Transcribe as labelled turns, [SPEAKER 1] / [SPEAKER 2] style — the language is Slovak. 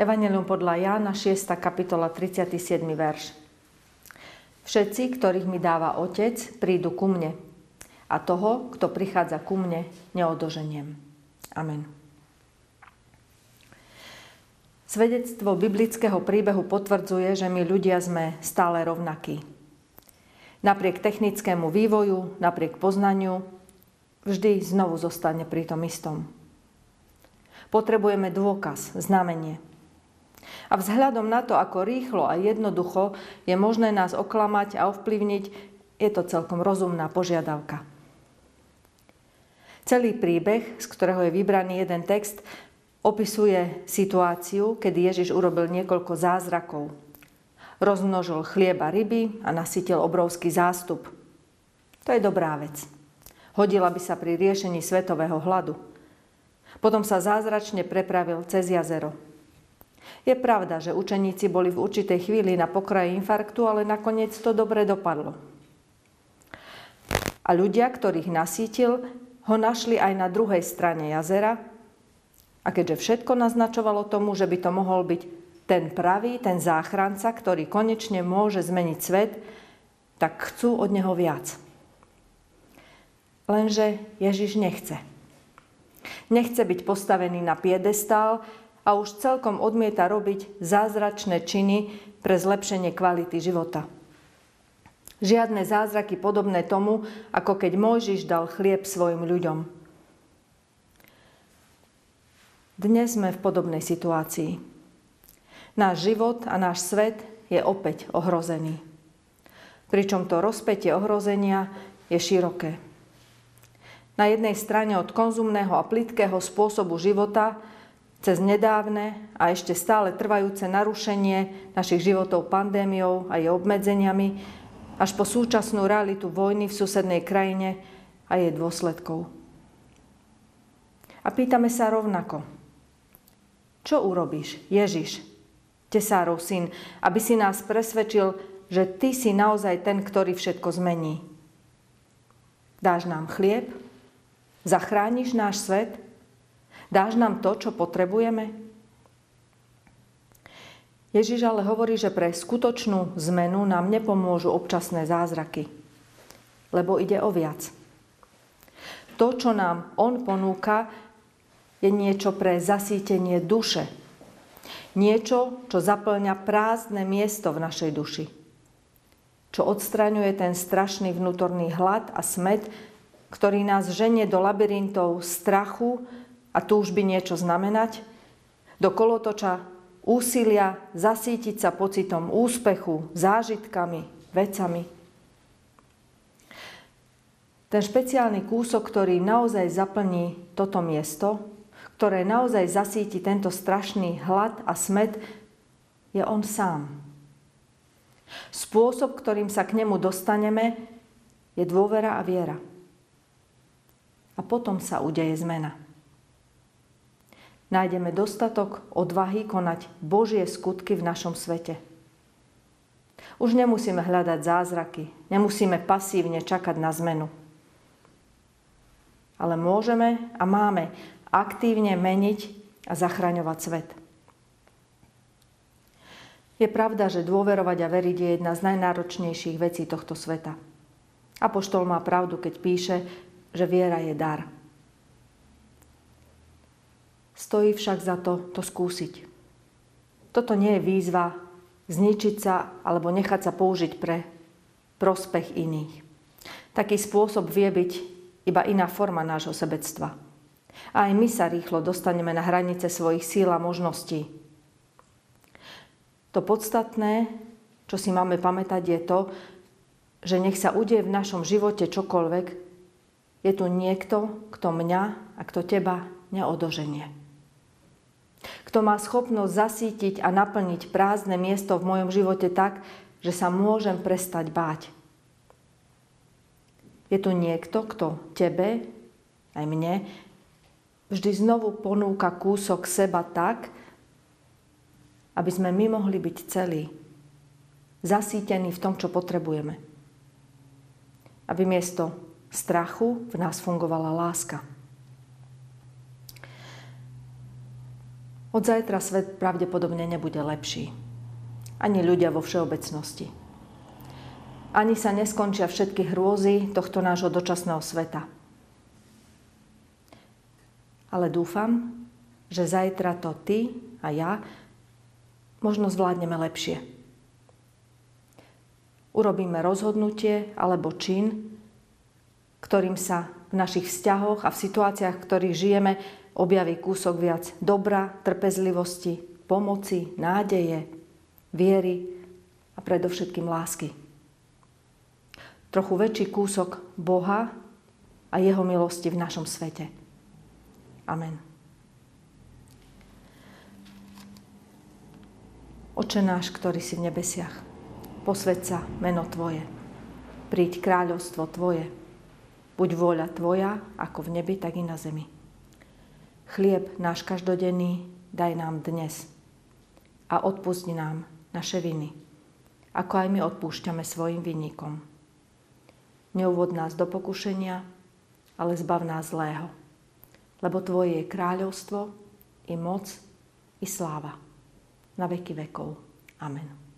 [SPEAKER 1] Evangelium podľa Jána 6. kapitola 37. verš. Všetci, ktorých mi dáva Otec, prídu ku mne. A toho, kto prichádza ku mne, neodoženiem. Amen. Svedectvo biblického príbehu potvrdzuje, že my ľudia sme stále rovnakí. Napriek technickému vývoju, napriek poznaniu, vždy znovu zostane pri tom istom. Potrebujeme dôkaz, znamenie. A vzhľadom na to, ako rýchlo a jednoducho je možné nás oklamať a ovplyvniť, je to celkom rozumná požiadavka. Celý príbeh, z ktorého je vybraný jeden text, opisuje situáciu, kedy Ježiš urobil niekoľko zázrakov. Rozmnožil chlieba ryby a nasytil obrovský zástup. To je dobrá vec. Hodila by sa pri riešení svetového hladu. Potom sa zázračne prepravil cez jazero. Je pravda, že učeníci boli v určitej chvíli na pokraji infarktu, ale nakoniec to dobre dopadlo. A ľudia, ktorých nasítil, ho našli aj na druhej strane jazera a keďže všetko naznačovalo tomu, že by to mohol byť ten pravý, ten záchranca, ktorý konečne môže zmeniť svet, tak chcú od neho viac. Lenže Ježiš nechce. Nechce byť postavený na piedestál a už celkom odmieta robiť zázračné činy pre zlepšenie kvality života. Žiadne zázraky podobné tomu, ako keď Mojžiš dal chlieb svojim ľuďom. Dnes sme v podobnej situácii. Náš život a náš svet je opäť ohrozený. Pričom to rozpätie ohrozenia je široké. Na jednej strane od konzumného a plitkého spôsobu života cez nedávne a ešte stále trvajúce narušenie našich životov pandémiou a jej obmedzeniami až po súčasnú realitu vojny v susednej krajine a jej dôsledkov. A pýtame sa rovnako, čo urobíš, Ježiš, tesárov syn, aby si nás presvedčil, že ty si naozaj ten, ktorý všetko zmení? Dáš nám chlieb? Zachrániš náš svet? Dáš nám to, čo potrebujeme? Ježiš ale hovorí, že pre skutočnú zmenu nám nepomôžu občasné zázraky, lebo ide o viac. To, čo nám On ponúka, je niečo pre zasítenie duše. Niečo, čo zaplňa prázdne miesto v našej duši. Čo odstraňuje ten strašný vnútorný hlad a smet, ktorý nás ženie do labyrintov strachu a túžby niečo znamenať, do kolotoča úsilia zasítiť sa pocitom úspechu, zážitkami, vecami. Ten špeciálny kúsok, ktorý naozaj zaplní toto miesto, ktoré naozaj zasíti tento strašný hlad a smet, je on sám. Spôsob, ktorým sa k nemu dostaneme, je dôvera a viera. A potom sa udeje zmena. Nájdeme dostatok odvahy konať Božie skutky v našom svete. Už nemusíme hľadať zázraky, nemusíme pasívne čakať na zmenu. Ale môžeme a máme aktívne meniť a zachraňovať svet. Je pravda, že dôverovať a veriť je jedna z najnáročnejších vecí tohto sveta. Apoštol má pravdu, keď píše, že viera je dar. Stojí však za to to skúsiť. Toto nie je výzva zničiť sa alebo nechať sa použiť pre prospech iných. Taký spôsob vie byť iba iná forma nášho sebectva. A aj my sa rýchlo dostaneme na hranice svojich síl a možností. To podstatné, čo si máme pamätať, je to, že nech sa udie v našom živote čokoľvek, je tu niekto, kto mňa a kto teba neodoženie. Kto má schopnosť zasítiť a naplniť prázdne miesto v mojom živote tak, že sa môžem prestať báť. Je tu niekto, kto tebe, aj mne, vždy znovu ponúka kúsok seba tak, aby sme my mohli byť celí, zasítení v tom, čo potrebujeme. Aby miesto strachu v nás fungovala láska. Od zajtra svet pravdepodobne nebude lepší. Ani ľudia vo všeobecnosti. Ani sa neskončia všetky hrôzy tohto nášho dočasného sveta. Ale dúfam, že zajtra to ty a ja možno zvládneme lepšie. Urobíme rozhodnutie alebo čin, ktorým sa v našich vzťahoch a v situáciách, v ktorých žijeme, objaví kúsok viac dobra, trpezlivosti, pomoci, nádeje, viery a predovšetkým lásky. Trochu väčší kúsok Boha a Jeho milosti v našom svete. Amen. Oče náš, ktorý si v nebesiach, posved sa meno Tvoje. Príď kráľovstvo Tvoje. Buď vôľa Tvoja, ako v nebi, tak i na zemi. Chlieb náš každodenný daj nám dnes a odpusti nám naše viny, ako aj my odpúšťame svojim vinníkom. Neuvod nás do pokušenia, ale zbav nás zlého, lebo Tvoje je kráľovstvo, i moc, i sláva na veky vekov. Amen.